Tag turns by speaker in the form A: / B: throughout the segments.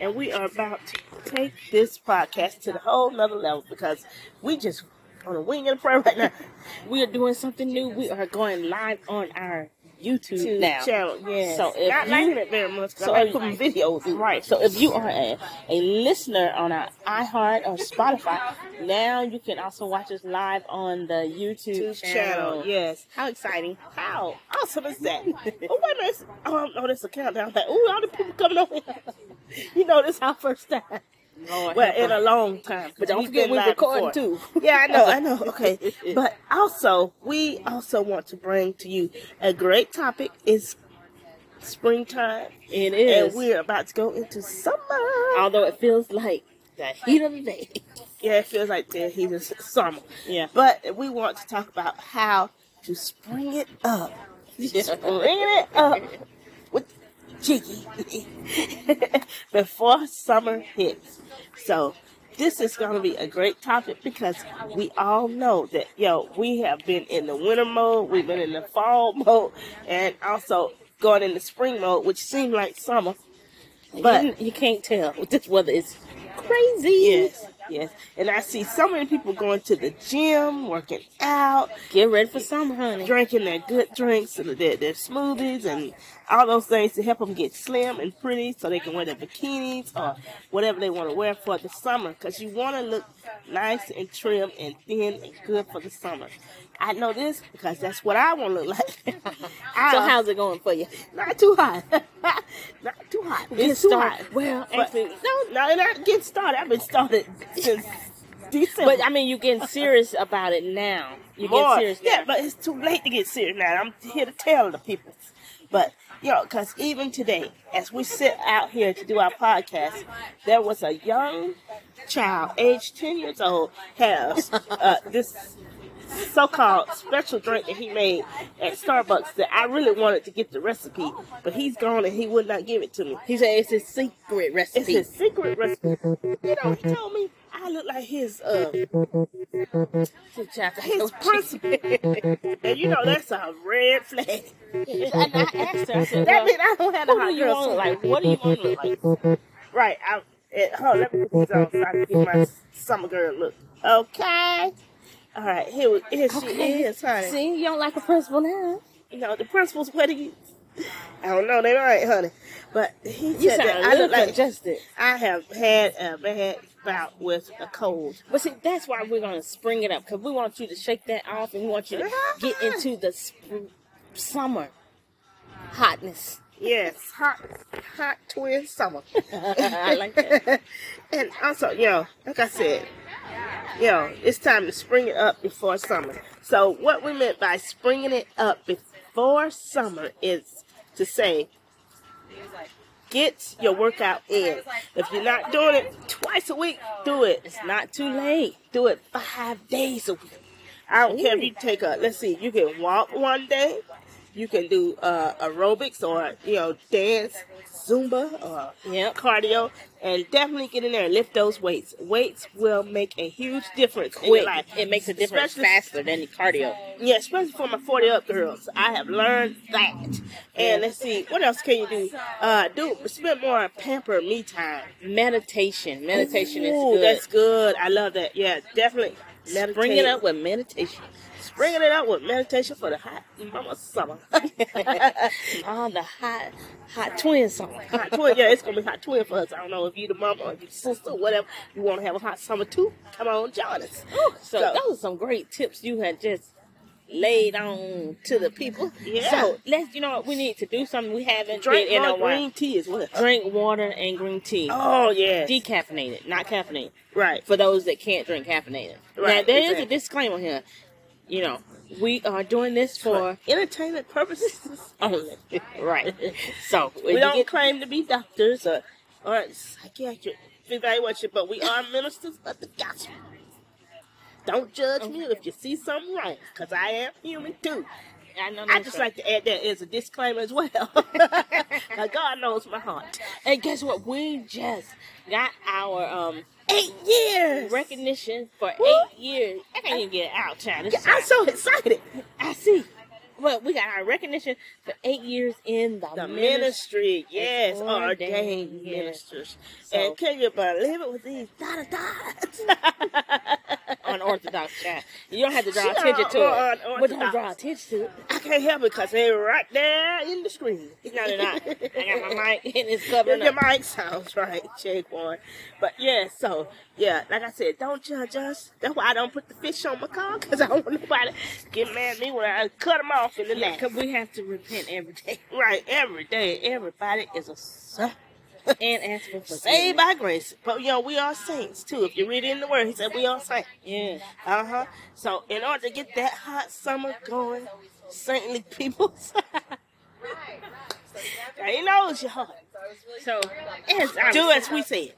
A: And we are about to take this podcast to the whole nother level because we just on a wing and a prayer right now.
B: We are doing something new. We are going live on our YouTube now.
A: channel. Yeah.
B: So if
A: not
B: you-
A: it very much, so
B: so
A: I like putting videos. in.
B: Right. So if you are a, a listener on our iHeart or Spotify, now you can also watch us live on the YouTube channel.
A: channel. Yes.
B: How exciting!
A: How awesome is that? oh wait a minute! Oh, oh, there's a countdown. Like, ooh, all the people coming over. here. you know, this is our first time.
B: Lord,
A: Well, in a long time.
B: but don't forget we're recording
A: before.
B: too.
A: Yeah, I know, I know. Okay, but also we also want to bring to you a great topic. Is springtime,
B: It
A: and we're about to go into summer.
B: Although it feels like the heat of the day.
A: Yeah, it feels like the heat is summer.
B: Yeah.
A: But we want to talk about how to spring it up. Spring it up jiggy before summer hits. So this is going to be a great topic because we all know that yo we have been in the winter mode, we've been in the fall mode, and also going into spring mode, which seemed like summer. But
B: you, you can't tell this weather. It's crazy.
A: yes, yes, and I see so many people going to the gym, working out,
B: Get ready for summer, honey.
A: drinking their good drinks and their, their smoothies and all those things to help them get slim and pretty so they can wear their bikinis or whatever they want to wear for the summer because you want to look nice and trim and thin and good for the summer. I know this because that's what I want to look like.
B: So how's it going for you?
A: not too hot. not too hot.
B: Get
A: It's too
B: started.
A: hot.
B: Well,
A: But-
B: actually,
A: no, no, not getting started. I've been started since December.
B: But I mean, you're getting serious about it now. You get serious now.
A: Yeah, but it's too late to get serious now. I'm here to tell the people. But, you know, because even today, as we sit out here to do our podcast, there was a young child, aged 10 years old, has uh, this so-called special drink that he made at Starbucks that I really wanted to get the recipe, but he's gone and he would not give it to me.
B: He said it's his secret recipe.
A: It's his secret recipe. You know, he told me I look like his uh his principal. and you know that's a red flag.
B: and I asked her, I said,
A: That means I don't have
B: a
A: hot girl
B: want to
A: summer.
B: look like? What do you want to look like?
A: Right. I, it, hold on, let me put these on so I can get my summer girl look. Okay. All right, here, here she is, honey.
B: See, you don't like a principal now.
A: You know, the principal's what wedding. I don't know, They're right, honey. But he
B: You
A: said that I look like
B: congested.
A: I have had a bad bout with a cold.
B: But see, that's why we're going to spring it up because we want you to shake that off and we want you to get into the sp- summer hotness.
A: Yes, hot, hot twin summer.
B: I like that.
A: and also, know, like I said, know, it's time to spring it up before summer. So what we meant by springing it up before summer is to say, get your workout in. If you're not doing it twice a week, do it.
B: It's not too late.
A: Do it five days a week. I don't care if you take a, let's see, you can walk one day, you can do uh, aerobics or, you know, dance, Zumba or
B: Yep.
A: cardio, and definitely get in there and lift those weights. Weights will make a huge difference in your life.
B: It makes a difference
A: Especially-
B: faster than the cardio.
A: Yeah, especially for my 40 up girls. I have learned that. And let's see, what else can you do? Uh, do spend more pamper me time.
B: Meditation. Meditation
A: Ooh,
B: is good.
A: That's good. I love that. Yeah, definitely. Meditate.
B: Bring it up with meditation.
A: Bringing it up with meditation for the hot mama summer.
B: Oh, the hot, hot twin song.
A: hot twin, yeah, it's gonna be hot twin for us. I don't know if you the mama or your sister or whatever. You want to have a hot summer too? Come on, join us.
B: So those are some great tips you had just laid on to the people.
A: Yeah.
B: So let's, you know, what we need to do something we haven't
A: drink
B: did in a while.
A: green tea as well.
B: Drink water and green tea.
A: Oh yeah,
B: Decaffeinated, not caffeinated.
A: right.
B: For those that can't drink caffeinated. Now
A: Right,
B: there is
A: exactly.
B: a disclaimer here. You know, we are doing this for
A: entertainment purposes only.
B: right. So
A: we don't claim to be doctors or or psychiatric evaluation, but we are ministers of the gospel. Don't judge me if you see something wrong, because I am human too.
B: I, know
A: I just
B: right.
A: like to add that as a disclaimer as well. God knows my heart.
B: And guess what? We just got our um
A: Eight years.
B: recognition for
A: Woo.
B: eight years. I can't even get out, child.
A: I'm so excited.
B: I see. well, we got our recognition for eight years in the,
A: The
B: ministry.
A: ministry, yes,
B: ordained,
A: ordained
B: yes.
A: ministers.
B: So-
A: and can you believe it with these dot dots?
B: unorthodox child. You don't have to draw
A: She
B: attention to it. But don't draw attention to it.
A: I can't help it because they're right there in the screen.
B: No, they're not. I got my mic and it's covering
A: Your
B: up.
A: mic sounds right, Jake Boy. But yeah, so yeah, like I said, don't judge us. That's why I don't put the fish on my car because I don't want nobody get mad at me when I cut them off in the
B: Yeah,
A: neck.
B: because we have to repent every day
A: Right, every day, everybody is a son.
B: And ask for
A: Saved
B: forgiveness.
A: by grace. But you know, we are saints too. If you read it in the word, he said we are saints.
B: Yeah.
A: Uh huh. So in order to get that hot summer going, saintly people, he knows your heart.
B: So,
A: Do as we said.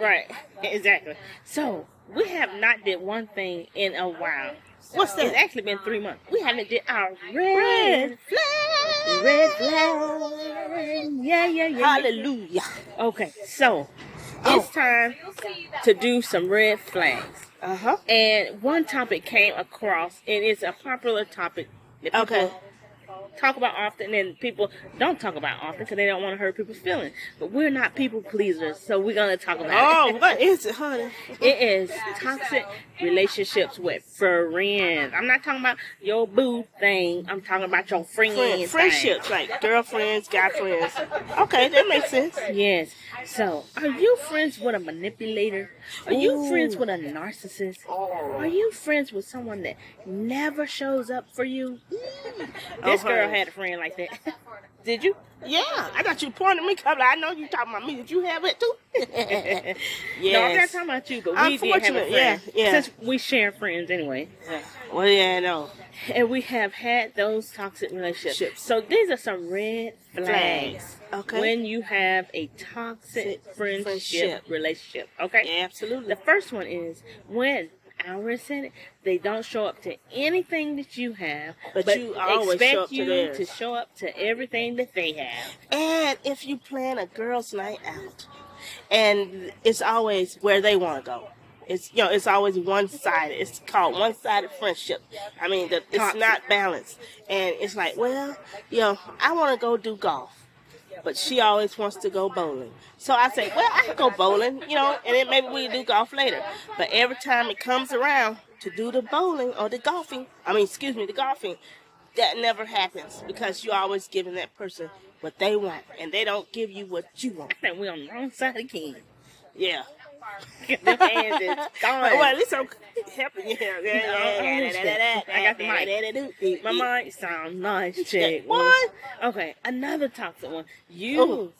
B: Right. Exactly. So, we have not did one thing in a while.
A: What's
B: It's actually been three months. We haven't did our red,
A: Red flag.
B: red flag. Yeah, yeah, yeah. yeah.
A: Hallelujah.
B: Okay, so
A: Oh.
B: it's time to do some red flags.
A: Uh huh.
B: And one topic came across, and it's a popular topic that people
A: Okay.
B: Talk about often, and people don't talk about often because they don't want to hurt people's feelings. But we're not people pleasers, so we're gonna talk about
A: Oh,
B: it.
A: Oh, what is it, honey?
B: It is toxic relationships with friends. I'm not talking about your boo thing. I'm talking about your friend
A: Friend,
B: thing.
A: friendships, like girlfriends, guy friends. Okay, that makes sense.
B: Yes. So, are you friends with a manipulator? Are you
A: Ooh.
B: friends with a narcissist? Are you friends with someone that never shows up for you? Mm.
A: Okay.
B: Girl had a friend like that. Did you?
A: Yeah, I got you pointing me, couple. I know you talking about me. Did you have it too?
B: No, I'm not
A: yes.
B: talking about you, but we did have a friend.
A: yeah, yeah.
B: Since we share friends anyway.
A: Well, yeah, no.
B: And we have had those toxic relationships.
A: Ships.
B: So these are some red flags.
A: Flags. Okay.
B: When you have a toxic friendship,
A: Friendship.
B: relationship. Okay?
A: Yeah, absolutely.
B: The first one is when Alvin said it, they don't show up to anything that you have,
A: But you always
B: expect
A: show up to
B: you
A: theirs.
B: to show up to everything that they have.
A: And if you plan a girls' night out, and it's always where they want to go. It's you know it's always one sided. It's called one sided friendship. I mean, the, it's not balanced, and it's like, well, you know, I want to go do golf, but she always wants to go bowling. So I say, well, I can go bowling, you know, and then maybe we do golf later. But every time it comes around to do the bowling or the golfing, I mean, excuse me, the golfing, that never happens because you're always giving that person what they want, and they don't give you what you want.
B: And we're on the wrong side again.
A: Yeah.
B: the hands is gone.
A: Well, at least I'm helping you.
B: I got the mic. My mic sounds nice, chick.
A: What?
B: Okay, another toxic one. You.
A: Ooh.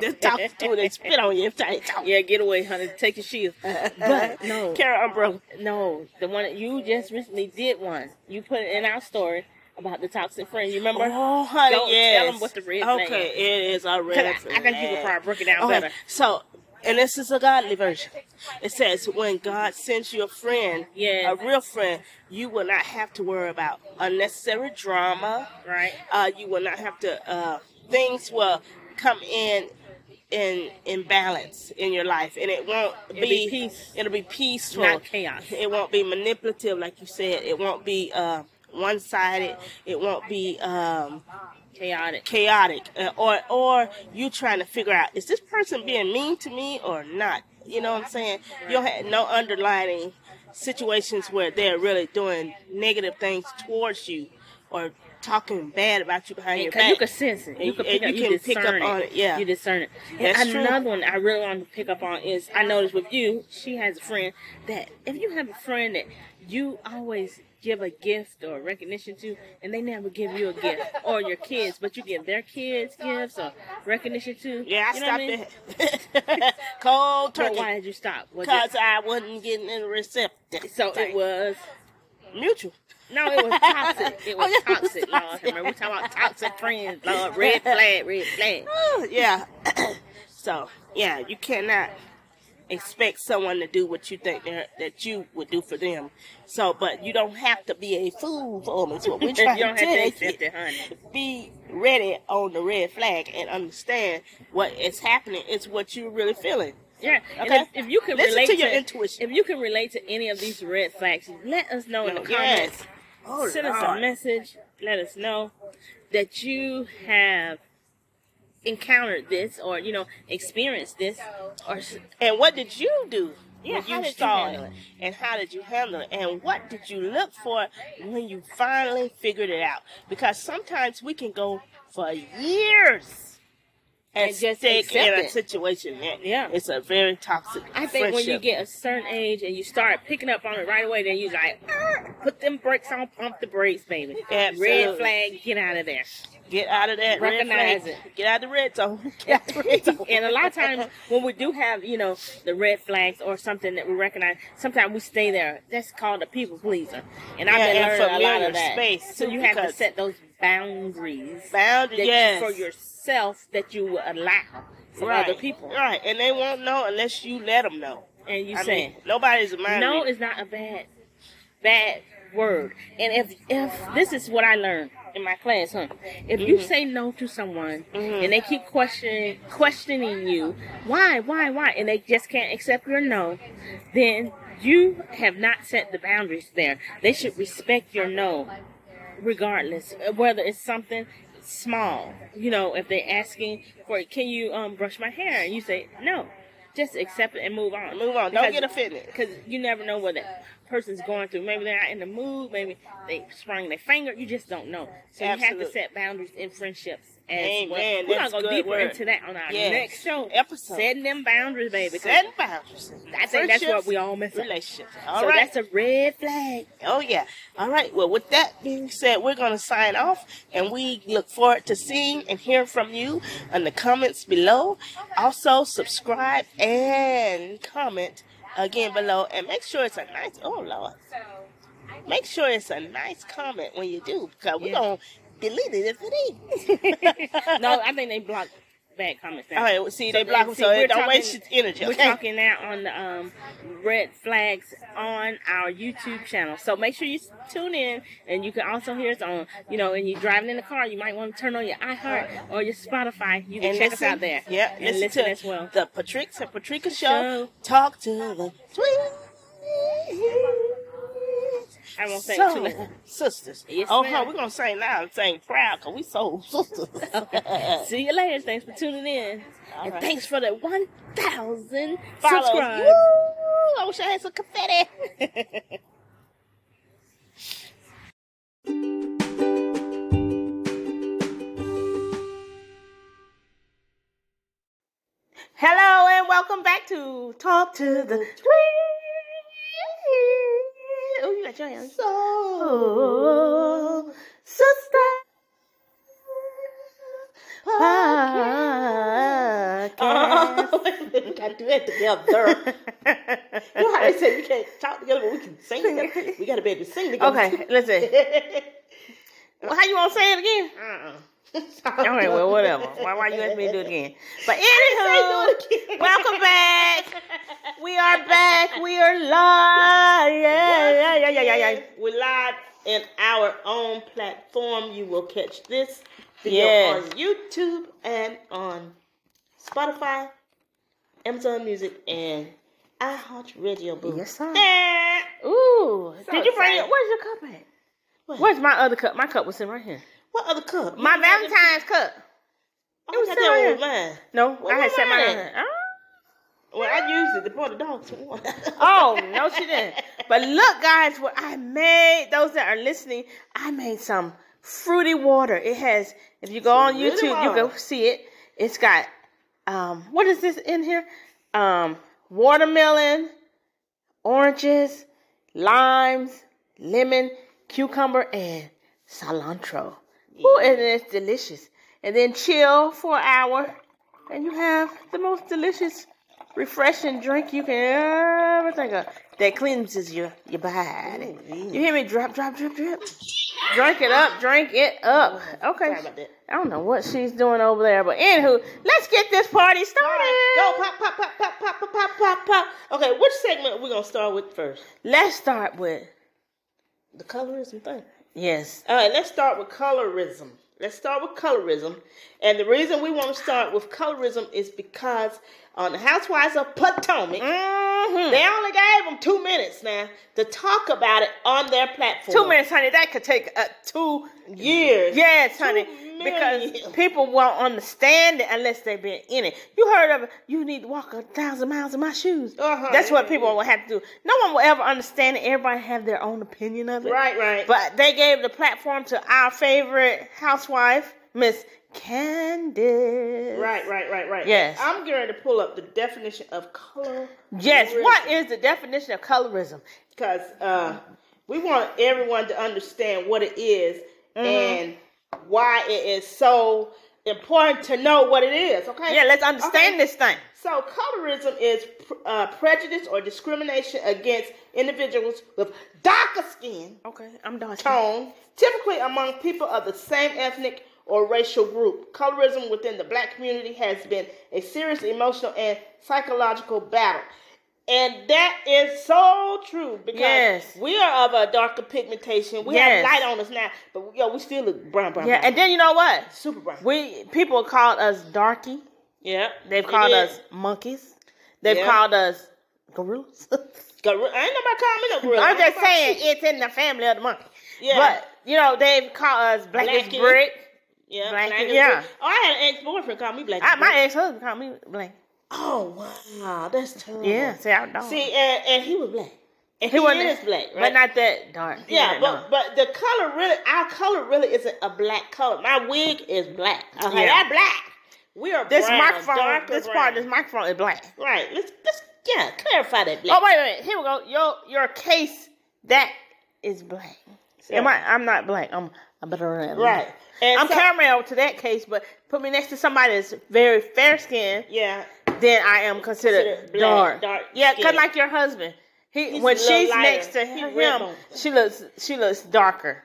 A: Just talk to it and spit on you they.
B: Yeah, get away, honey. Take your shield. But no,
A: Carry umbrella.
B: no, the one that you just recently did one. You put it in our story about the toxic friend. You remember?
A: Oh, honey,
B: Don't
A: yes.
B: tell 'em what the red flag
A: Okay, it is a red
B: I,
A: flag.
B: I think you could probably break it down
A: Okay,
B: better.
A: so, and this is a godly version. It says, when God sends you a friend,
B: Yes.
A: a real friend, you will not have to worry about unnecessary drama.
B: Right?
A: Uh, you will not have to, uh, things will come in in in balance in your life and it won't
B: It'll be peace.
A: it'll be peaceful
B: Not chaos.
A: it won't be manipulative like you said it won't be uh one-sided it won't be um
B: Chaotic.
A: chaotic uh, or or you trying to figure out is this person being mean to me or not you know what i'm saying you don't have no underlining situations where they're really doing negative things towards you or talking bad about you behind your back
B: you can sense it. You
A: And-
B: can
A: and
B: pick up.
A: you
B: You,
A: can pick
B: discern
A: up
B: it.
A: on it, yeah.
B: You discern it.
A: That's
B: and
A: true.
B: another one I really want to pick up on is I noticed with you, she has a friend that if you have a friend that you always give a gift or recognition to, and they never give you a gift, or your kids, but you give their kids gifts or recognition to.
A: yeah i
B: you know what I
A: stopped
B: mean?
A: it cold turkey
B: why did you stop?
A: Because i wasn't getting any receptive
B: so it was.
A: mutual
B: No, it was toxic. It was
A: Oh, yeah, it was
B: toxic, Lord.
A: toxic.
B: Remember, we talking about toxic friends, Lord. Red flag, red flag.
A: Oh, yeah. so yeah, you cannot expect someone to do what you think they're- that you would do for them. So, but you don't have to be a fool for them. Is what we're
B: you
A: trying
B: don't
A: to
B: have to accept it, honey.
A: Be ready on the red flag and understand what is happening. It's what you're really feeling.
B: Yeah.
A: Okay.
B: if, if you can
A: Listen
B: relate
A: to your intuition.
B: if you can relate to any of these red flags, let us know in the
A: No,
B: comments.
A: yes. Oh,
B: Send us a message. let us know that you have encountered this or you know experienced this or
A: And what did you do
B: Yeah,
A: when
B: how
A: you
B: did you
A: saw
B: handle
A: it?
B: it?
A: And how did you handle it? And what did you look for when you finally figured it out? Because sometimes we can go for years and,
B: just accept
A: in a
B: it.
A: situation that
B: Yeah.
A: it's a very toxic
B: I think when you get a certain age and you start picking up on it right away, then you like "Ah, put them brakes on, pump the brakes, baby.
A: Absolutely.
B: Red flag, get out of there.
A: Get out of that red
B: Recognize
A: flag.
B: it.
A: Get out of the red zone. Get out of the red zone.
B: and a lot of times when we do have, you know, the red flags or something that we recognize, sometimes we stay there. That's called a people pleaser. And I've
A: Yeah,
B: been learning a lot of that.
A: space,
B: so you have to set those boundaries
A: boundaries
B: that you-
A: yes.
B: for yourself that you will allow for
A: right.
B: other people.
A: Right, and they won't know unless you let them know.
B: And you say,
A: nobody's a mind
B: no is not a bad bad word. And if if this is what I learned in my class, huh? If you
A: Mhm.
B: say no to someone
A: Mhm.
B: and they keep questioning questioning you, why, why, why, and they just can't accept your no, then you have not set the boundaries there. They should respect your no, regardless uh, whether it's something small. You know, if they're asking for, can you um brush my hair, and you say no. Just accept it and move on.
A: Move on. Don't
B: Because-
A: get offended.
B: because you never know what that person's going through. Maybe they're not in the mood. Maybe they sprung their finger. You just don't know. So you have to set boundaries in friendships. As
A: Amen.
B: well. We're
A: That's
B: gonna go deeper
A: word.
B: into that on our
A: Yes.
B: next show.
A: Episode.
B: Setting them boundaries, baby.
A: Setting boundaries.
B: I think that's what we all miss.
A: relationships. All
B: so
A: right.
B: that's a red flag.
A: Oh yeah. All right. Well, with that being said, we're going to sign off, and we look forward to seeing and hearing from you in the comments below. Also, subscribe and comment again below, and make sure it's a nice. Oh Lord. Make sure it's a nice comment when you do, because we're
B: Yeah.
A: gonna delete it if it ain't.
B: no, I think they block bad comments now.
A: All right. Well, see, they block them, so it don't
B: talking-
A: waste your energy.
B: We're
A: Okay.
B: talking now on the um, red flags on our YouTube channel. So make sure you tune in, and you can also hear us on, you know, and you're driving in the car, you might want to turn on your iHeart or your Spotify. You can
A: and
B: check
A: listen,
B: us out there.
A: Yeah,
B: and
A: listen,
B: listen
A: to
B: as well.
A: the Patrick and Patricia show.
B: Show.
A: Talk to the twins.
B: I won't say
A: So,
B: too loud.
A: sisters.
B: Yes,
A: oh,
B: ma'am.
A: huh, we're gonna sing now and sing proud because we so sisters.
B: See you later. Thanks for tuning in.
A: All
B: and
A: right.
B: thanks for the 1,000
A: Follow.
B: subscribers.
A: Woo! I wish I had some confetti. Hello and welcome back to Talk to the Twins. Oh, you got your hands. Soul Sister Podcast. Oh, we gotta do that together. you know how they say we can't talk together, but we can sing together. We gotta be able to sing together.
B: Okay, listen.
A: well, how you want to say it again?
B: Uh-uh.
A: Okay, well, whatever. Why, why you ask me to do it again? But anywho, welcome back. We are back. We are live. Yeah, yeah, yeah, yeah, yeah, yeah. We're live in our own platform. You will catch this video
B: Yes.
A: on YouTube and on Spotify, Amazon Music, and iHeartRadio. Boo.
B: Yes, sir. Ooh,
A: So
B: did you bring it? Where's your cup at?
A: What?
B: Where's my other cup? My cup was sitting right here.
A: What other cup?
B: My Valentine's cup.
A: Oh,
B: it was
A: I
B: sitting
A: got that
B: right
A: one with mine.
B: No,
A: Where
B: I had set mine.
A: mine? Well, I used it to pour the dogs.
B: Oh, no, she didn't. But look, guys, what I made, those that are listening, I made some fruity water. It has, if you go on YouTube, you can see it. It's got, um, what is this in here? Um, watermelon, oranges, limes, lemon, cucumber, and cilantro. Ooh, and it's delicious. And then chill for an hour, and you have the most delicious, refreshing drink you can ever think of. That cleanses your your body. You hear me? Drop, drop, drip, drip. Drink it up, drink it up. Okay.
A: Sorry about that.
B: I don't know what she's doing over there, but anywho, let's get this party started.
A: Go pop, pop, pop, pop, pop, pop, pop, pop, pop. Okay, which segment we gonna start with first?
B: Let's start with
A: The colorism thing.
B: Yes.
A: Uh, All right, let's start with colorism. Let's start with colorism. And the reason we want to start with colorism is because on the Housewives of Potomac, mm.
B: Mhm.
A: they only gave them two minutes now to talk about it on their platform.
B: Two minutes, honey. That could take uh, two
A: years.
B: Yes, honey.
A: Two
B: Because people won't understand it unless they've been in it. You heard of it. You need to walk a thousand miles in my shoes.
A: Uh-huh.
B: That's what people will have to do. No one will ever understand it. Everybody have their own opinion of it.
A: Right, right.
B: But they gave the platform to our favorite housewife, Miss Candace.
A: Right, right, right, right.
B: Yes.
A: I'm going to pull up the definition of color.
B: Yes. What is the definition of colorism?
A: Because uh, we want everyone to understand what it is
B: Mm-hmm.
A: and why it is so important to know what it is. Okay.
B: Yeah, let's understand
A: Okay.
B: this thing.
A: So, colorism is uh, prejudice or discrimination against individuals with darker skin
B: Okay, I'm done.
A: tone, typically among people of the same ethnic or racial group. Colorism within the black community has been a serious emotional and psychological battle. And that is so true because
B: Yes.
A: we are of a darker pigmentation. We
B: Yes.
A: have light on us now, but yo, we still look brown, brown,
B: Yeah,
A: brown.
B: and then you know what?
A: super brown.
B: We people called us darky.
A: yeah,
B: They've called us monkeys. They've
A: Yeah.
B: called us gorillas.
A: Gorilla- I ain't nobody calling me no gorilla.
B: I'm just saying it's in the family of the monkey.
A: Yeah.
B: But you know they've called us black
A: Black-ish.
B: brick.
A: Yeah,
B: yeah.
A: Oh, I had an ex boyfriend call me black.
B: I,
A: ah,
B: my ex husband called me black.
A: Oh wow, that's terrible.
B: Yeah, see our dog.
A: See, and, and he was black. And he,
B: wasn't-
A: is black, right?
B: but not that dark. He
A: yeah, but
B: dark.
A: but the color really, our color really isn't a black color. My wig is black. Okay,
B: Yeah.
A: that black. We are
B: this
A: brown,
B: microphone, this
A: brown.
B: part, of this microphone is black.
A: right. Let's let's yeah clarify that black.
B: Oh wait, wait, here we go. Your your case that is black. Am I? I'm not black. I'm a better than
A: Right. And
B: I'm
A: so-
B: caramel to that case, but put me next to somebody that's very fair skinned,
A: Yeah,
B: then I am considered
A: Considered black,
B: dark.
A: dark
B: yeah, cause like your husband, he
A: He's
B: when she's
A: lighter.
B: next to
A: He's
B: him, she looks she looks darker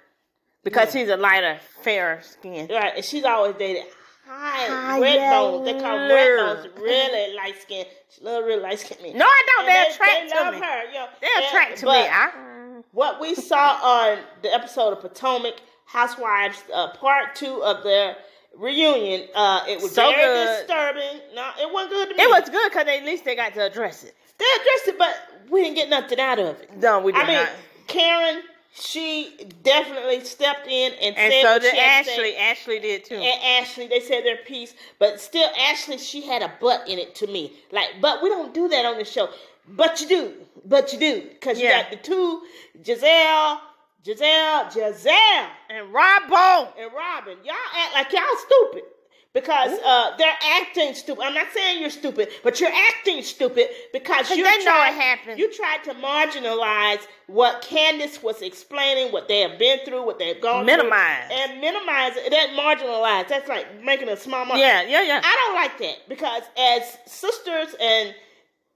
B: because he's a lighter, fairer skin.
A: right. And she's always dated high,
B: High
A: red bones. They call red bones. Really light skin. She love real light skin.
B: No, I don't. They
A: they,
B: attract
A: they
B: to me.
A: her. Yo.
B: They attract to me. I,
A: What we saw on the episode of Potomac Housewives, uh, part two of their reunion, uh, it was
B: So
A: very
B: good.
A: disturbing. No, it wasn't good to me.
B: it was good because at least they got to address it.
A: they addressed it, but we didn't get nothing out of it.
B: No, we did
A: I mean,
B: not.
A: Karen, she definitely stepped in and,
B: And
A: said
B: so did
A: had to.
B: Ashley. Ashley did too.
A: And Ashley, they said their piece, but still, Ashley, she had a butt in it to me. Like, but we don't do that on the show. But you do, but you do, because you
B: Yeah.
A: got the two, Gizelle, Gizelle, Gizelle,
B: And Rob Bone.
A: and Robyn. Y'all act like y'all stupid because uh, they're acting stupid. I'm not saying you're stupid, but you're acting stupid because you
B: they know
A: tried,
B: it happened.
A: You tried to marginalize what Candace was explaining, what they have been through, what they've gone
B: Minimize.
A: through, and minimize. That marginalize. That's like making a small mark.
B: Yeah, yeah, yeah.
A: I don't like that because as sisters and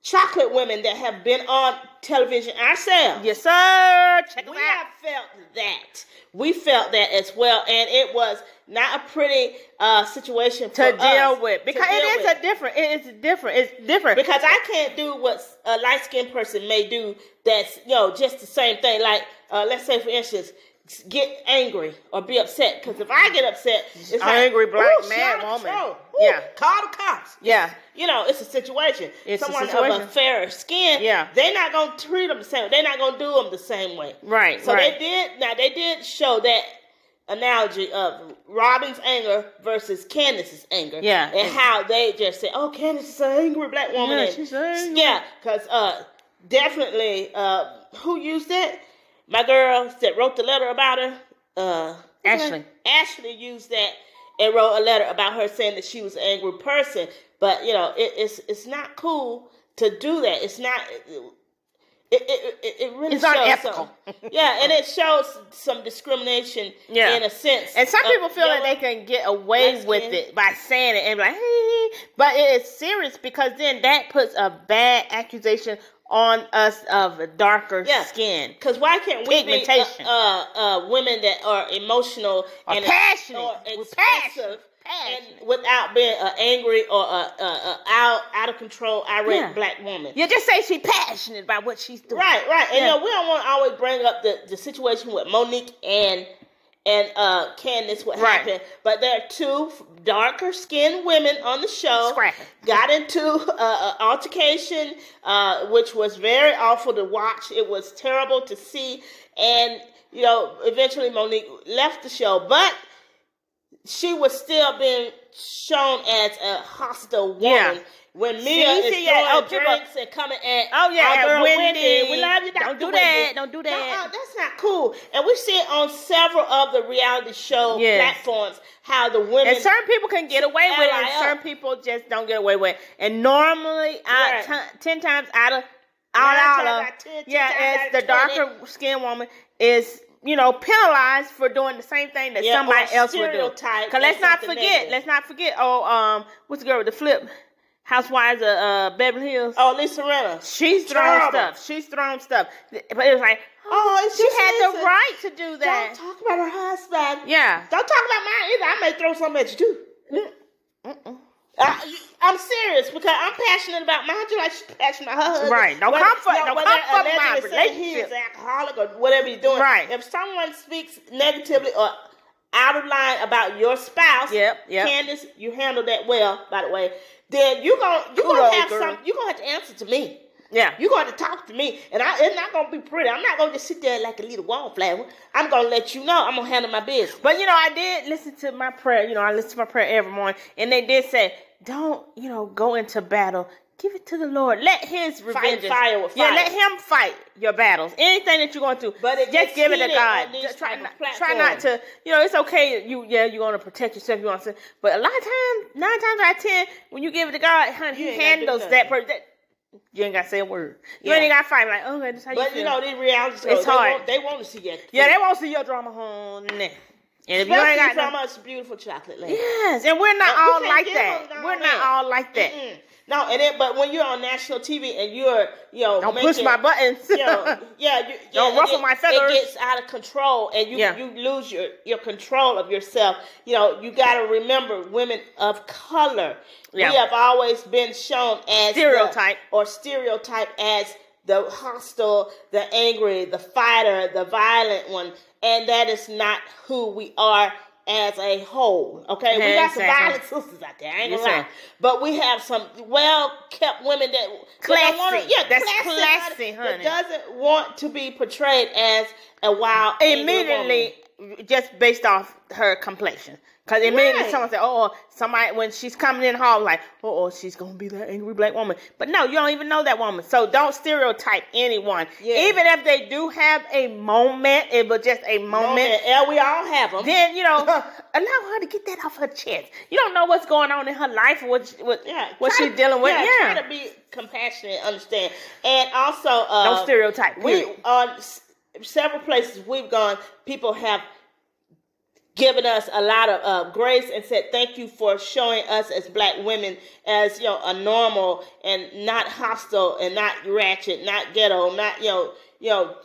A: chocolate women that have been on television ourselves,
B: Yes, sir. Check
A: we
B: out.
A: have felt that. We felt that as well, and it was not a pretty uh, situation
B: to deal with because
A: deal
B: it is
A: with.
B: a different. It is different. It's different
A: because I can't do what a light skinned person may do. That's you know just the same thing. Like uh, let's say for instance. Get angry or be upset because if I get upset, it's like,
B: Angry black
A: "Ooh,
B: mad woman."
A: Ooh,
B: Yeah.
A: call the cops.
B: yeah.
A: You know, it's a situation.
B: It's a
A: Someone of a fairer skin,
B: Yeah.
A: they're not gonna treat them the same. They're not gonna do them the same way.
B: Right.
A: So
B: right.
A: they did. Now they did show that analogy of Robyn's anger versus Candace's anger.
B: Yeah.
A: and how they just said, "Oh, Candace is an angry black woman."
B: Yeah,
A: and-
B: she's angry.
A: Yeah, because uh, definitely, uh, who used that? My girl that wrote the letter about her. Uh,
B: Ashley.
A: Ashley used that and wrote a letter about her saying that she was an angry person. But you know, it, it's it's not cool to do that. It's not. It, it, it, it really
B: It's
A: shows
B: unethical.
A: some, yeah, and it shows some discrimination
B: Yeah.
A: in a sense.
B: And some people feel that
A: yellow-
B: they can get away with it by saying it and be like, hey, but it is serious because then that puts a bad accusation on us of darker
A: Yeah.
B: skin.
A: Because why can't we be uh, uh, uh, women that are emotional
B: Or
A: and
B: passionate.
A: or expressive
B: passion.
A: And without being uh, angry or uh, uh, uh, out out of control irate
B: Yeah.
A: black woman?
B: You just say she's passionate about what she's doing.
A: Right, right. And
B: Yeah.
A: you know, we don't want to always bring up the, the situation with Monique and and uh Candace what
B: Right.
A: happened. But there are two darker skinned women on the show
B: Scrapping.
A: got into uh, an altercation, uh, which was very awful to watch. It was terrible to see, and you know, eventually Monique left the show, but she was still being shown as a hostile woman.
B: Yeah.
A: When Mia
B: See,
A: is
B: see,
A: throwing
B: oh, people-
A: drinks and coming at
B: Oh, yeah,
A: our girl
B: Wendy.
A: Wendy, we love you.
B: Don't
A: Dr.
B: do that.
A: Wendy.
B: Don't do
A: No,
B: that.
A: uh, that's not cool. And we see it on several of the reality show
B: Yes.
A: platforms how the women
B: And certain people can get away with it, and certain people just don't get away with it. And normally, out
A: Right.
B: ten, ten times out of out, out
A: out
B: of
A: of 10, 10
B: yeah,
A: times
B: as the
A: 20.
B: darker skinned woman is you know penalized for doing the same thing that
A: Yeah,
B: somebody else would do. Because let's not forget,
A: negative.
B: let's not forget. Oh, um, what's the girl with the flip? Housewives of uh, Beverly Hills.
A: Oh, Lisa Rinna.
B: She's throwing stuff. She's throwing stuff. But it was like,
A: Oh,
B: she had the right to do that.
A: Don't talk about her husband.
B: Yeah.
A: Don't talk about mine either. I may throw something at you too.
B: Mm-mm.
A: I, I'm serious because I'm passionate about mine just like she's passionate about her husband.
B: Right. Don't
A: Whether-
B: come for-
A: you know,
B: don't come for my
A: saying he is
B: relationship.
A: an alcoholic or whatever he's doing.
B: Right.
A: If someone speaks negatively or out of line about your spouse,
B: Yep, yep.
A: Candace, you handle that well, by the way. Then you gonna you
B: Kudos,
A: gonna have
B: girl.
A: some. You gonna have to answer to me.
B: Yeah.
A: You're going to talk to me, and I, it's not going to be pretty. I'm not going to just sit there like a little wallflower. I'm going to let you know. I'm going to handle my business.
B: But you know, I did listen to my prayer. You know, I listen to my prayer every morning, and they did say, "Don't you know, go into battle. Give it to the Lord. Let His revenge.
A: fire with
B: Yeah, let Him fight your battles. Anything that you're going through,
A: But it
B: just give it to God.
A: on these
B: Just try not, try not to. You know, it's okay. You yeah, you want to protect yourself. You want to, but a lot of times, nine times out of ten, when you give it to God, honey, He
A: gotta
B: handles that person. That, you ain't got to say a word. You
A: Yeah.
B: ain't got to fight like, oh, okay, this how you
A: But you know, these reality shows,
B: It's
A: they,
B: hard.
A: Want, they want to see that.
B: yeah, they won't see your drama, honey. And if you
A: Especially
B: ain't got
A: from
B: no,
A: us beautiful chocolate lady.
B: Yes, and we're not all like that. We're not all like that.
A: Mm-mm. No, and then, but when you're on national TV and you're, you know,
B: Don't
A: making,
B: push my buttons.
A: you know, yeah, you, yeah,
B: Don't ruffle
A: get-
B: my feathers.
A: It gets out of control, and you
B: Yeah.
A: you lose your your control of yourself. You know, you got to remember women of color.
B: Yeah.
A: We have always been shown as the-
B: Stereotype.
A: or stereotype as the hostile, the angry, the fighter, the violent one, and that is not who we are. As a whole, okay, we got some violent sisters out there. I ain't
B: Yes,
A: gonna lie, but we have some well kept women that that wanna- yeah,
B: That's
A: classy,
B: classy,
A: honey. That doesn't want to be portrayed as a wild
B: immediately. Just based off her complexion. Because immediately
A: Right.
B: someone said, oh, somebody, when she's coming in the hall, like, oh, she's going to be that angry black woman. But no, you don't even know that woman. So don't stereotype anyone.
A: Yeah.
B: Even if they do have a moment, it was just a moment.
A: Moment, yeah, we all have them.
B: Then, you know, allow her to get that off her chest. You don't know what's going on in her life or what, what,
A: yeah,
B: what she's dealing with.
A: Yeah,
B: Yeah.
A: try to be compassionate, understand, and also uh,
B: Don't stereotype,
A: We
B: period.
A: on s- several places we've gone, people have given us a lot of uh, grace and said thank you for showing us as black women as you know a normal and not hostile and not ratchet, not ghetto, not you know you know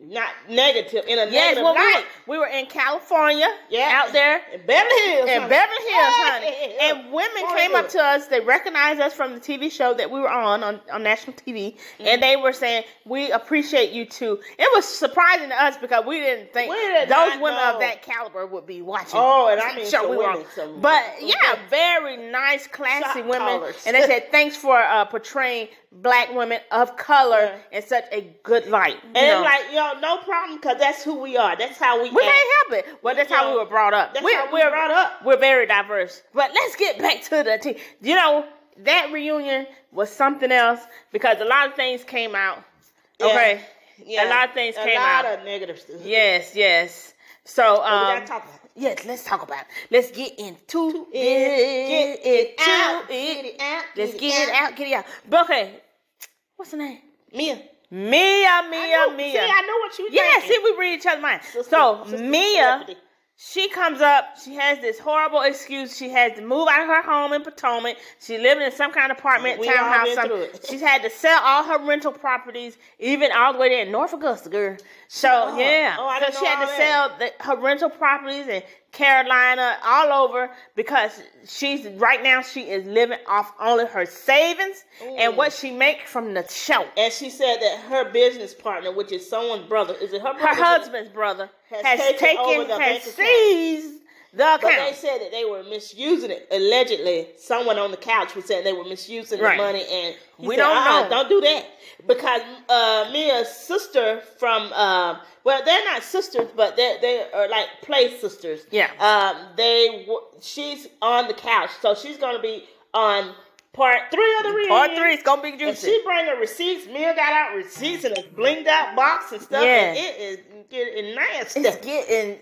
A: not negative in a
B: Yes,
A: negative
B: well, we, were, we were in California,
A: Yeah.
B: out there,
A: in Beverly Hills,
B: in
A: honey.
B: Beverly Hills, honey. And women came up to us. They recognized us from the TV show that we were on on, on national TV,
A: Mm-hmm.
B: and they were saying, "We appreciate you too." It was surprising to us because we didn't think
A: We did
B: those women
A: know.
B: of that caliber would be watching.
A: Oh, and I mean
B: show we
A: women, some-
B: but yeah, very nice, classy women,
A: callers.
B: and they said, "Thanks for uh, portraying black women of color in such a good light."
A: And
B: know.
A: like, yo, no problem, because that's who we are. That's how we
B: We
A: act.
B: can't help it. Well, that's
A: You
B: how
A: know,
B: we were brought up.
A: that's
B: we're,
A: how we
B: we're
A: brought up.
B: We're very diverse. But let's get back to the team. You know, that reunion was something else because a lot of things came out.
A: Yeah.
B: Okay.
A: Yeah.
B: A lot of things
A: a
B: came
A: lot
B: out.
A: of negative stuff.
B: Yes, yes. So, um,
A: gotta talk about it.
B: yes, let's talk about it. Let's get into it.
A: Get it out. Get it out.
B: Let's get it out. Get it out. But okay, what's the name?
A: Mia.
B: Mia,
A: I
B: Mia,
A: knew-
B: Mia.
A: See, I know what you
B: yeah,
A: thinking.
B: see, we read each other's minds. So
A: sister
B: Mia. She comes up. She has this horrible excuse. She had to move out of her home in Potomac. She living in some kind of apartment,
A: We all
B: townhouse.
A: been
B: something.
A: through it.
B: She's had to sell all her rental properties, even all the way there in North Augusta, girl. So
A: Oh,
B: yeah,
A: oh,
B: so she had to
A: that.
B: sell the, her rental properties and Carolina, all over because she's right now she is living off only her savings and what she makes from the show.
A: And she said that her business partner, which is someone's brother, is it her
B: Her husband's brother
A: Has
B: has,
A: taken
B: taken, has seized the
A: But they said that they were misusing it. Allegedly, someone on the couch was saying they were misusing
B: Right.
A: the money, and
B: We
A: said,
B: don't
A: "Uh-uh,
B: know."
A: Don't do that because uh, Mia's sister from uh, well, they're not sisters, but they they are like play sisters.
B: Yeah.
A: Um, they w- she's on the couch, so she's gonna be on part three of the reunion.
B: Part three is gonna be
A: And
B: juicy.
A: she bring her receipts. Mia got out receipts in a blinged out box and stuff.
B: Yeah.
A: And it is getting nasty.
B: It's getting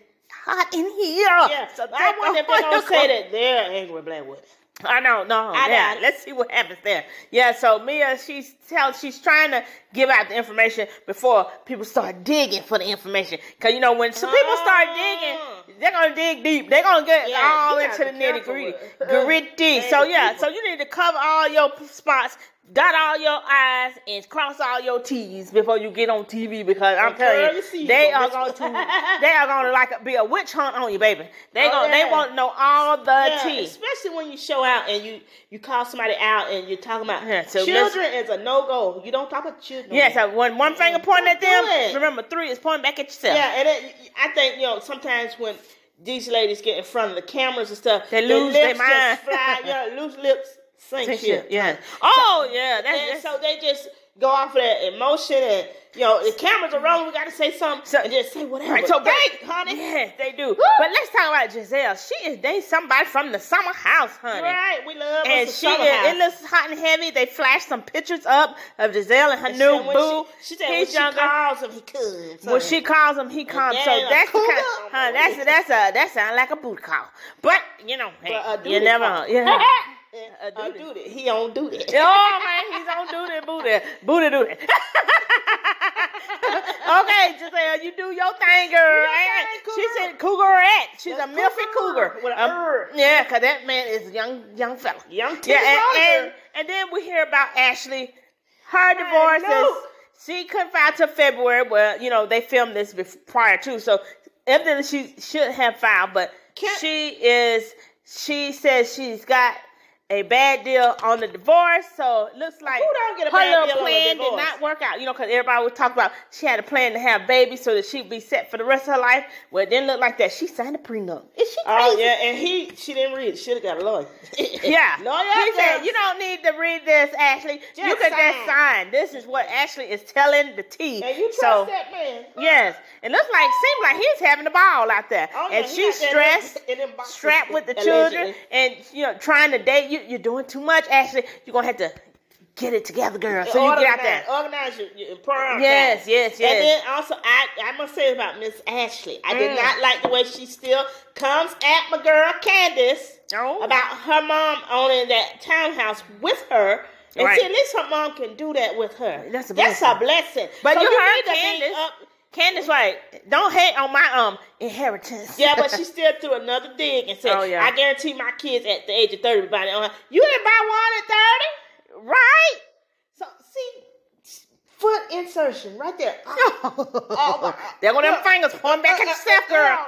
B: hot in here.
A: Yeah,
B: So
A: I
B: take
A: wonder if they're gonna say that they're angry with Blackwood.
B: I don't know.
A: I
B: yeah,
A: it.
B: let's see what happens there. Yeah, so Mia, she's tell she's trying to give out the information before people start digging for the information. Cause you know when some people start digging, oh. they're gonna dig deep. They're gonna get
A: Yeah,
B: all into the nitty gritty. gritty. So yeah, so you need to cover all your spots. Dot all your I's and cross all your T's before you get on TV because I'm telling you, they are going to they are going to like be a witch hunt on you, baby. They
A: Oh,
B: going
A: yeah.
B: they want to know all the
A: Yeah,
B: tea.
A: especially when you show out and you you call somebody out and you're talking about
B: Yeah, so
A: children is a no go. You don't talk about children.
B: Yes, yeah, so when one finger pointing at them,
A: it.
B: remember three is pointing back at yourself.
A: Yeah, and it, I think you know sometimes when these ladies get in front of the cameras and stuff,
B: They lose their
A: lips
B: mind.
A: just fly. Yeah, loose lips shit.
B: shit, yeah. Oh yeah, that's,
A: And
B: that's
A: so they just go off of that emotion and you know the cameras are rolling. We got to say something
B: So-
A: and just say whatever.
B: Right, so
A: Thank,
B: but-
A: honey.
B: Yes, they do. But let's talk about Gizelle. She is dating somebody from the summer house, honey.
A: Right, we love
B: And she is,
A: house.
B: it looks hot and heavy. They flashed some pictures up of Gizelle and her
A: And
B: new
A: so
B: boo.
A: She, she said when
B: He's
A: she
B: younger.
A: calls him, he comes.
B: When she calls him, he comes. So that's the kind. Huh, that's that's a that sounds like a boot call. But you know, hey,
A: But a
B: you never
A: call. a do that. He don't do that.
B: Oh man, he's on duty, booty, booty, duty. okay, Gizelle, you do your thing, girl. She said cougarette. She's
A: Yeah,
B: a milfy
A: cougar
B: cougar.
A: with a
B: Um,
A: er.
B: yeah, cause that man is a young, young fella.
A: Young
B: Yeah, and, and, and then we hear about Ashley. Her divorce is she couldn't file till February. Well, you know they filmed this before, prior to, so evidently she should have filed, but
A: Can't-
B: she is. She says she's got a bad deal on the divorce, so it looks like
A: Who don't get a
B: her little
A: deal on a
B: plan did not work out. You know, because everybody was talking about she had a plan to have babies so that she'd be set for the rest of her life. Well, it didn't look like that. She signed a prenup. Is she crazy?
A: Oh yeah, and he she didn't read it. Should have got a lawyer.
B: Yeah.
A: lawyer.
B: He said, you don't need to read this, Ashley. you
A: Just
B: can just
A: sign."
B: sign. This is what Ashley is telling the T.
A: And you trust
B: so,
A: that man?
B: yes. It looks like, seems like he's having a ball out there.
A: Oh,
B: and
A: he
B: she's stressed, strapped with the
A: allegedly.
B: children, and, you know, trying to date you. You're doing too much, Ashley. You're to have to get it together, girl. So you get out there.
A: Organize your, your priorities.
B: Yes, yes, yes.
A: And then also, I I must say about Miss Ashley, I did
B: Mm.
A: not like the way she still comes at my girl Candace
B: Oh.
A: about her mom owning that townhouse with her. And
B: Right.
A: see, at least her mom can do that with her.
B: That's a
A: That's
B: blessing.
A: a blessing.
B: But
A: So
B: you heard
A: to be
B: Candace. Candace, like, don't hate on my um inheritance.
A: Yeah, but she still threw another dig and said,
B: Oh, yeah.
A: I guarantee my kids at the age of 30 will buy their own house. You didn't buy one at 30?
B: right.
A: So, see, foot insertion right there. Oh, my-
B: There go them
A: Look.
B: fingers pointing back at uh, uh, uh, yourself, girl.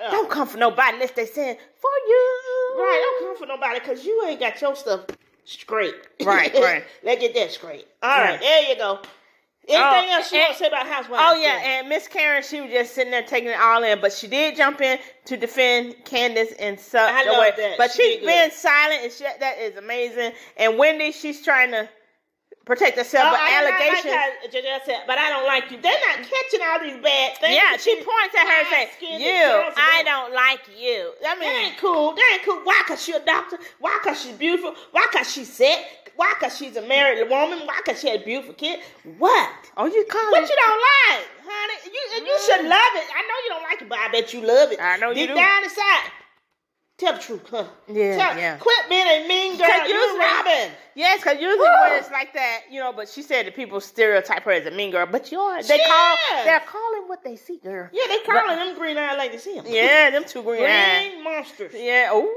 A: Don't
B: Don't come for nobody unless they saying for you.
A: right, don't come for nobody because you ain't got your stuff straight.
B: Right, right.
A: Let's get that straight. All right,
B: Right.
A: there you go. Anything oh, else you
B: and-
A: want to say about housewives?
B: Oh yeah, and Miss Karen, she was just sitting there taking it all in, but she did jump in to defend Candace in such
A: I
B: a
A: love
B: way.
A: that.
B: But
A: She
B: she's
A: did
B: been silent, and she, that is amazing. And Wendy, she's trying to protect herself,
A: Oh,
B: but
A: I
B: allegations.
A: Like Janelle said, but I don't like you. They're not catching all these bad things.
B: yeah, she points at her and says, "You, I don't like you." I
A: That
B: mean,
A: ain't cool. That ain't cool. Why? Cause she a doctor. Why? Cause she's beautiful. Why? Cause she's sick. Why? Cause she's a married woman. Why? Cause she had a beautiful kid. What?
B: oh, you call
A: What you don't like, honey? You you should mm. love it. I know you don't like it, but I bet you love it.
B: I know you
A: Deep
B: do.
A: down inside. Tell the truth, huh?
B: Yeah,
A: Tell,
B: yeah.
A: Quit being a mean girl.
B: Cause
A: You
B: usually-
A: Robyn.
B: Yes, because usually
A: Woo.
B: when it's like that, you know. But she said that people stereotype her as a mean girl, but you're they
A: She
B: call
A: is.
B: they're calling what they see, girl.
A: Yeah, they calling them green eyed like to see them.
B: Yeah, them two green eyes.
A: Green monsters.
B: Yeah. Oh,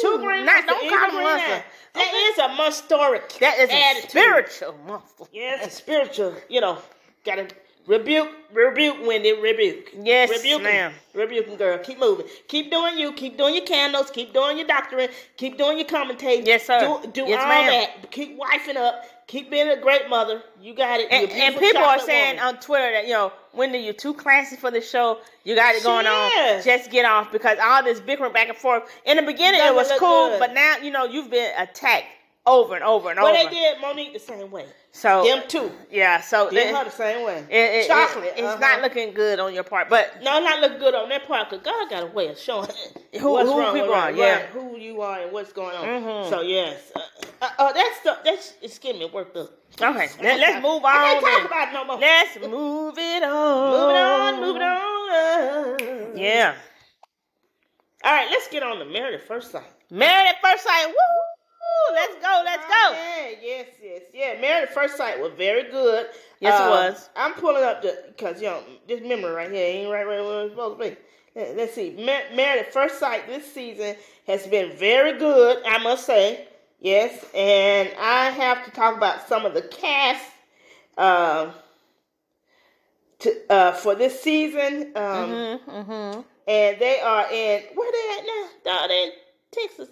A: Two green
B: Not, don't call them monster.
A: That is a monasteric
B: That is a
A: attitude.
B: spiritual monster.
A: Yeah, it's a spiritual, you know, gotta Rebuke, rebuke, Wendy, rebuke.
B: Yes,
A: rebuke
B: ma'am.
A: Rebuke girl. Keep moving. Keep doing you. Keep doing your candles. Keep doing your doctoring. Keep doing your commentating.
B: Yes, sir.
A: Do, do
B: Yes,
A: all
B: ma'am.
A: that. Keep wifing up. Keep being a great mother. You got it.
B: And, and people are saying
A: woman.
B: on Twitter that you know Wendy, you're too classy for the show, you got it going
A: Yes.
B: on. Just get off because all this bickering back and forth. In the beginning, it was cool,
A: good.
B: but now you know you've been attacked over and over and
A: well,
B: over.
A: they did Monique the same way.
B: So
A: Them too.
B: yeah, so
A: Did
B: it-
A: her the same way.
B: it- it-
A: Chocolate.
B: it- it's
A: uh-huh.
B: not looking good on your part, but
A: No, not looking good on that part because God got a way of showing
B: Who-
A: what's
B: who
A: wrong,
B: people are,
A: right,
B: yeah.
A: right, who you are and what's going on.
B: Mhm.
A: So yes, uh, uh, uh, that's the, that's it's getting me worked up.
B: okay, let, let's move
A: I
B: on.
A: can't talk about it no more.
B: Let's move it on.
A: Moving on, moving on.
B: Yeah,
A: All right, let's get on the married at first sight.
B: married at first sight. Woo! Let's go. Let's go.
A: Yeah, yes, yes, yeah. Married at first sight was very good.
B: Yes, it
A: Uh,
B: was.
A: I'm pulling up the because you know this memory right here ain't right right where it's supposed to be. Let- Let's see. Mar- Married at first sight this season has been very good. I must say, yes, and I have to talk about some of the cast. Um, to, uh, for this season, um,
B: Mm-hmm, mm-hmm.
A: and they are in where they at now? Down in Texas.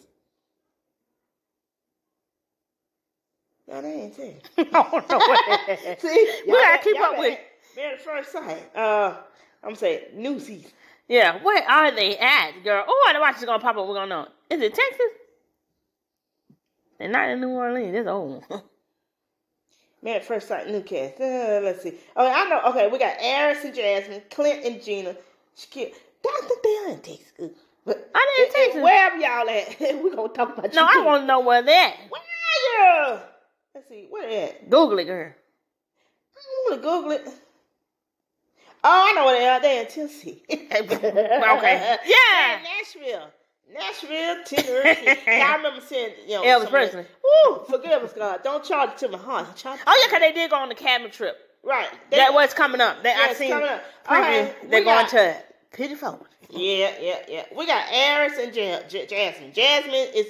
A: No, they ain't Texas.
B: oh, no way.
A: See,
B: We gotta keep up with-
A: Married at first sight. Uh, I'm saying new season.
B: Yeah, where are they at, girl? Oh, I watch is gonna pop up. We're gonna know. Is it Texas? They're not in New Orleans. It's old.
A: Man, at first sight, new cast. Uh, let's see. Oh, I know. Okay, we got Aris and Jasmine, Clint and Gina. Shakira. I think they are in Texas. But
B: I didn't
A: and
B: Texas?
A: Wherever y'all at, we're gonna talk about
B: no,
A: you.
B: I want to know where they're at.
A: Where are you? Let's see. Where they at?
B: Google it, girl.
A: I want to Google it. Oh, I know where they are. They in Tennessee.
B: Okay. Yeah.
A: Nashville. Nashville, Tennessee. I remember seeing, you know,
B: Elvis Presley.
A: that. Woo, forgive us, God. Don't charge it to my heart. Charge
B: Oh yeah, cause they did go on the cabin trip.
A: Right. They-
B: that was coming up. That
A: Yeah,
B: I seen
A: coming up.
B: preview. They're going
A: got-
B: to Pigeon Forge.
A: Yeah, yeah, yeah. We got Aris and Ja- Ja- Jasmine. Jasmine is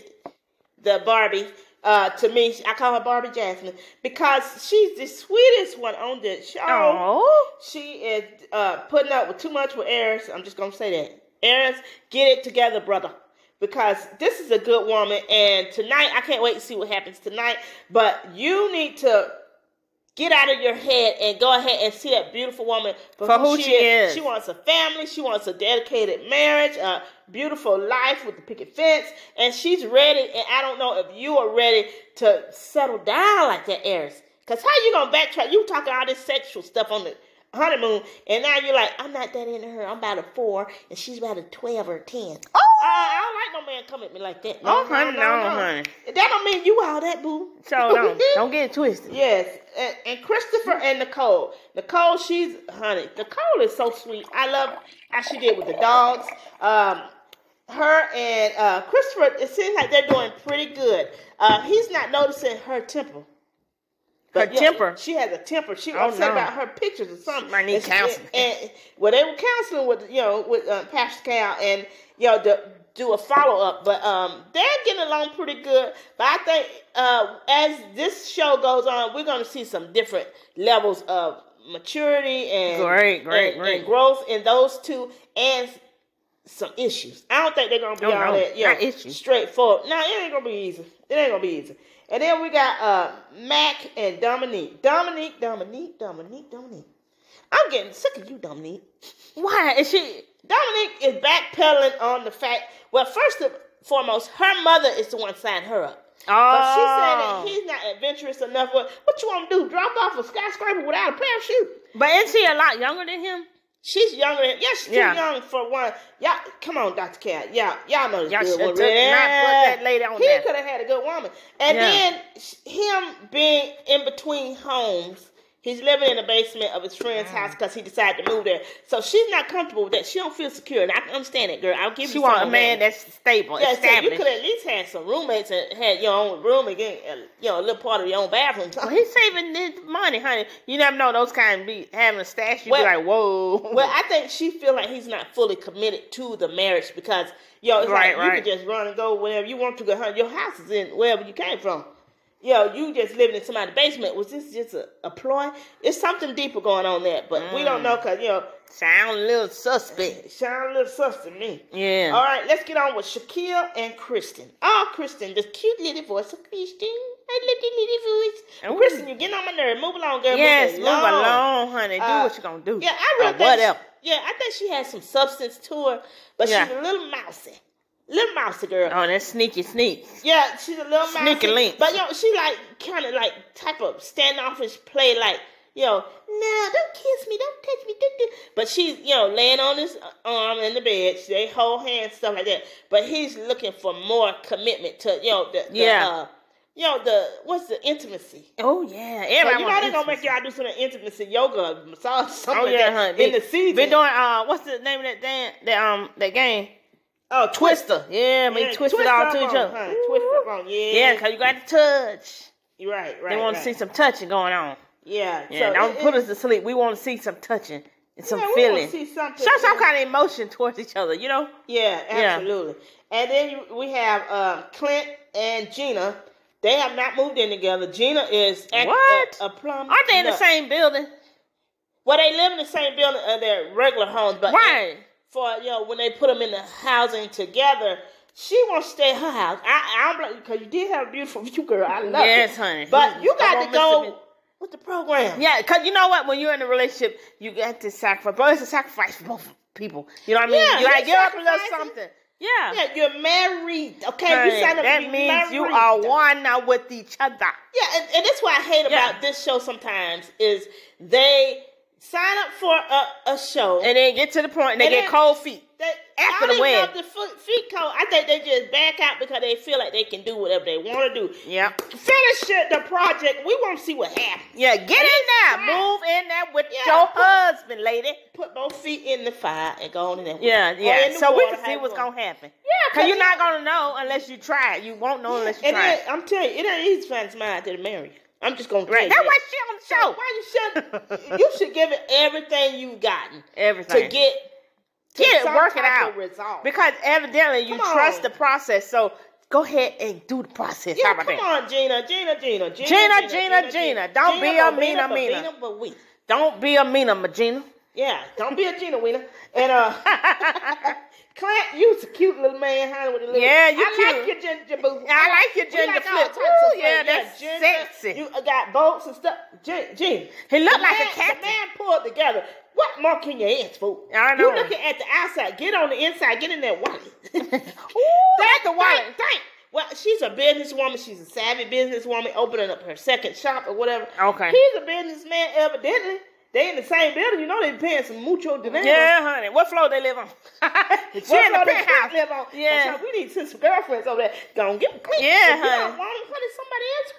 A: the Barbie. Uh, to me, I call her Barbie Jasmine because she's the sweetest one on the show.
B: Oh,
A: She is uh, putting up with too much with Eris. I'm just gonna say that. Eris, get it together, brother. Because this is a good woman, and tonight I can't wait to see what happens tonight. But you need to get out of your head and go ahead and see that beautiful woman for,
B: For who she is.
A: She wants a family. She wants a dedicated marriage, a beautiful life with the picket fence, and she's ready. And I don't know if you are ready to settle down like that, Eris. Because how you gonna backtrack? You talking all this sexual stuff on the honeymoon, and now you're like, I'm not that into her. I'm about a four, and she's about a twelve or a ten.
B: oh,
A: Uh, I don't like no man come at me like that.
B: No, Oh, honey, no, honey.
A: That don't mean you all that, boo.
B: so don't don't get it twisted.
A: Yes, and, and Christopher and Nicole. Nicole, she's honey. Nicole is so sweet. I love how she did with the dogs. Um, her and uh, Christopher. It seems like they're doing pretty good. Uh, he's not noticing her temper.
B: Her
A: yeah,
B: temper?
A: She has a temper. She
B: Oh,
A: upset
B: no.
A: about her pictures or something.
B: Might need
A: And-
B: counseling.
A: And, and well, they were counseling with you know with uh, Pastor Cal and you know to do a follow up, but um they're getting along pretty good. But I think uh, as this show goes on, we're going to see some different levels of maturity and
B: Great, great,
A: and,
B: great.
A: and growth in those two and some issues. I don't think they're gonna be
B: No,
A: all
B: no,
A: that, you know,
B: issues.
A: straightforward. No, it ain't gonna be easy. It ain't gonna be easy. And then we got uh Mac and Dominique. Dominique, Dominique, Dominique, Dominique. I'm getting sick of you, Dominique.
B: Why is she?
A: Dominique is backpedaling on the fact. Well, first and foremost, her mother is the one signing her up. But she's saying that
B: Oh,
A: he's not adventurous enough. What, what you want to do? Drop off a skyscraper without a parachute?
B: but isn't she a lot younger than him?
A: She's younger than yeah, she's too
B: Yeah.
A: young for one. Y'all come on, Dr. Cat. Y'all y'all know this
B: Y'all
A: good
B: should
A: one.
B: took-
A: right?
B: not put that lady on
A: He could have had a good woman. And
B: Yeah.
A: then him being in between homes, he's living in the basement of his friend's house because he decided to move there. So she's not comfortable with that. She don't feel secure. And I can understand it, girl. I'll give
B: She
A: you
B: want a man
A: that.
B: that's stable,
A: Yeah, so you could at least have some roommates and had your own room and get, uh, you know, a little part of your own bathroom.
B: well, he's saving his money, honey. You never know those kind of be having a stash. You
A: Well-
B: be like, whoa.
A: Well, I think she feel like he's not fully committed to the marriage because yo, it's
B: Right,
A: like you
B: right.
A: can just run and go wherever you want to go. Honey, your house is in wherever you came from. Know, you just living in somebody's basement. Was this just a, a ploy? It's something deeper going on there, but we don't know because you know,
B: Sound a little suspect.
A: sound a little sus to me.
B: Yeah.
A: All right, let's get on with Shaquille and Kristen. Oh, Kristen, the cute little voice of Kristen. I love the little voice.
B: Ooh.
A: Kristen, you're getting on my nerve. Move along, girl.
B: Yes,
A: move
B: move along, honey. Do
A: Uh,
B: what you're gonna do.
A: Yeah, I really
B: Or
A: think
B: whatever.
A: She, yeah, I think she has some substance to her, but
B: Yeah.
A: she's a little mousy. Little mousy girl.
B: Oh, that's sneaky sneak.
A: Yeah, she's a little
B: Sneaky
A: mousy.
B: link.
A: But, you know, she like kind of like type of standoffish play like, you know, no, don't kiss me, don't touch me. Don't do. But she's, you know, laying on his arm in the bed. They hold hands, stuff like that. But he's looking for more commitment to, you know, the, the
B: Yeah.
A: uh, you know, the, what's the intimacy?
B: Oh yeah,
A: So
B: everybody
A: you know they're gonna make y'all do some intimacy yoga, massage, something
B: Oh
A: like
B: yeah,
A: that
B: honey.
A: in the season.
B: Been doing uh, what's the name of that dance? That um, that game.
A: Oh, Twister.
B: Yeah, we
A: Yeah,
B: twist it all to each other.
A: twist up on, yeah.
B: Yeah, cause you got to touch.
A: You're right, right.
B: They want
A: right.
B: to see some touching going on.
A: Yeah,
B: Yeah,
A: so
B: don't
A: it-
B: put
A: it-
B: us to sleep. We want to see some touching and some
A: yeah, we
B: feeling.
A: See something.
B: Show some kind of emotion towards each other. You know.
A: Yeah,
B: Yeah.
A: absolutely. And then we have uh, Clint and Gina. They have not moved in together. Gina is act-
B: What?
A: A, a plum.
B: Aren't they in the same building?
A: Well, they live in the same building uh, their regular homes, but
B: Right.
A: For you know when they put them in the housing together, she wants to stay at her house. I, I'm like, because you did have a beautiful view, girl. I love
B: Yes,
A: it.
B: honey.
A: But hmm.
B: you
A: got to go with the program.
B: Yeah, cause you know what? When you're in a relationship, you got to sacrifice. But it's a sacrifice for both people. You know what I mean?
A: Yeah,
B: you gotta give up a little something. Yeah.
A: Yeah, you're married. Okay, you signed up
B: that means you are one now with each other.
A: Yeah, and, and that's what I hate
B: Yeah.
A: about this show sometimes is they sign up for a, a show
B: And then get to the point and they
A: And
B: get cold feet.
A: they,
B: after
A: I
B: the wedding.
A: the foot, feet code. I think they just back out because they feel like they can do whatever they want to do.
B: Yep.
A: Finish it, the project. We want to see what happens.
B: Yeah, get in there.
A: fine.
B: Move in there with
A: Yeah,
B: your
A: put-
B: husband, lady.
A: Put both feet in the fire and go on in there.
B: Yeah, yeah. So we can see what's gonna happen.
A: Yeah,
B: Cause you're not gonna know unless you try it. You won't know unless you
A: And
B: try it.
A: I'm telling you, it ain't easy to find somebody out there to marry. I'm just gonna
B: Right. That's
A: that.
B: why she on the show.
A: Why you should you should give it everything you've gotten
B: Everything.
A: to get to
B: Get it, work it out.
A: result.
B: Because evidently you
A: Come
B: trust
A: on.
B: the process. So go ahead and do the process.
A: yeah, come
B: that?
A: on, Gina, Gina, Gina, Gina,
B: Gina, Gina, Gina. Don't be a
A: but
B: Mina,
A: but we.
B: Don't be a Mina Magina.
A: Yeah, don't be a Gina Wiener. And uh, Clint, you's a cute little man, honey, with a little.
B: Yeah, you
A: I
B: cute.
A: like your ginger boo.
B: I like your ginger
A: like
B: flip. Ooh, yeah, that's
A: ginger.
B: sexy.
A: You uh, got bolts and stuff. Gina.
B: He looked like a cat.
A: The man pulled together. What more can you ask for?
B: I know.
A: You looking at the outside. Get on the inside. Get in that wallet.
B: Ooh,
A: Thank
B: that's the wallet.
A: Thank, thank. Well, she's a businesswoman. She's a savvy businesswoman, opening up her second shop or whatever.
B: Okay.
A: He's a businessman, evidently. They in the same building. You know they paying some mucho dinero.
B: Yeah, honey. What floor they live on? she
A: What
B: in the
A: floor
B: penthouse.
A: Live on?
B: Yeah.
A: So we need to send some girlfriends over there. Go and get Clint.
B: Yeah,
A: If you
B: honey.
A: don't want him, honey, somebody else.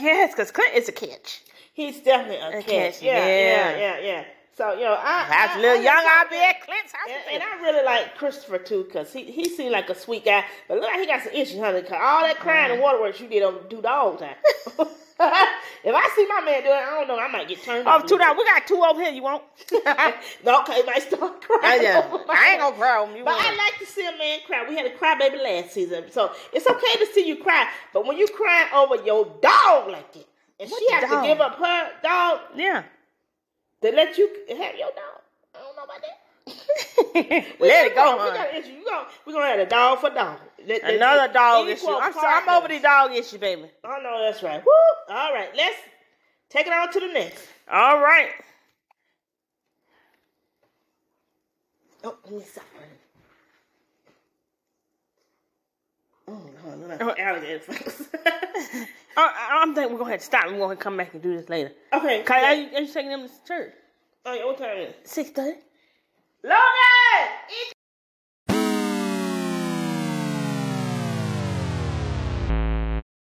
B: Yes, because Clint is a catch.
A: He's definitely a,
B: A
A: catch.
B: catch,
A: Yeah,
B: yeah.
A: yeah, yeah, yeah. So you know, I,
B: If I was
A: I-
B: a little
A: I
B: young,
A: like
B: be at Clint's house.
A: And, and I really like Christopher too, cause he he seemed like a sweet guy, but look like he got some issues, honey. Cause all that crying and waterworks you did on the do the whole time. if I see my man doing, it, I don't know, I might get turned.
B: Oh, two dollars. We got two over here. You want?
A: no, okay, might start crying.
B: I, I ain't gonna cry on you.
A: But I like to see a man cry. We had a cry baby last season, so it's okay to see you cry. But when you crying over your dog like that, and
B: What
A: she has
B: dog?
A: to give up her dog
B: yeah.
A: to let you have your dog, I don't know about that.
B: Let it go,
A: We got
B: honey.
A: issue. Gonna, we gonna have a dog for dog. Let- let-
B: Another
A: let-
B: dog issue. I'm sorry. I'm over the dog issue, baby.
A: I know that's right. Woo! All right, let's take it on to the next.
B: All right.
A: Oh, let me stop. Oh, no, no,
B: Oh.
A: no. Alligator
B: I, I- uh, I'm thinking we're gonna have to stop. and We're gonna come back and do this later.
A: okay.
B: Cause
A: yeah.
B: are, you, are you taking them to church?
A: Oh, yeah, what time is it?
B: Six thirty.
A: Logan!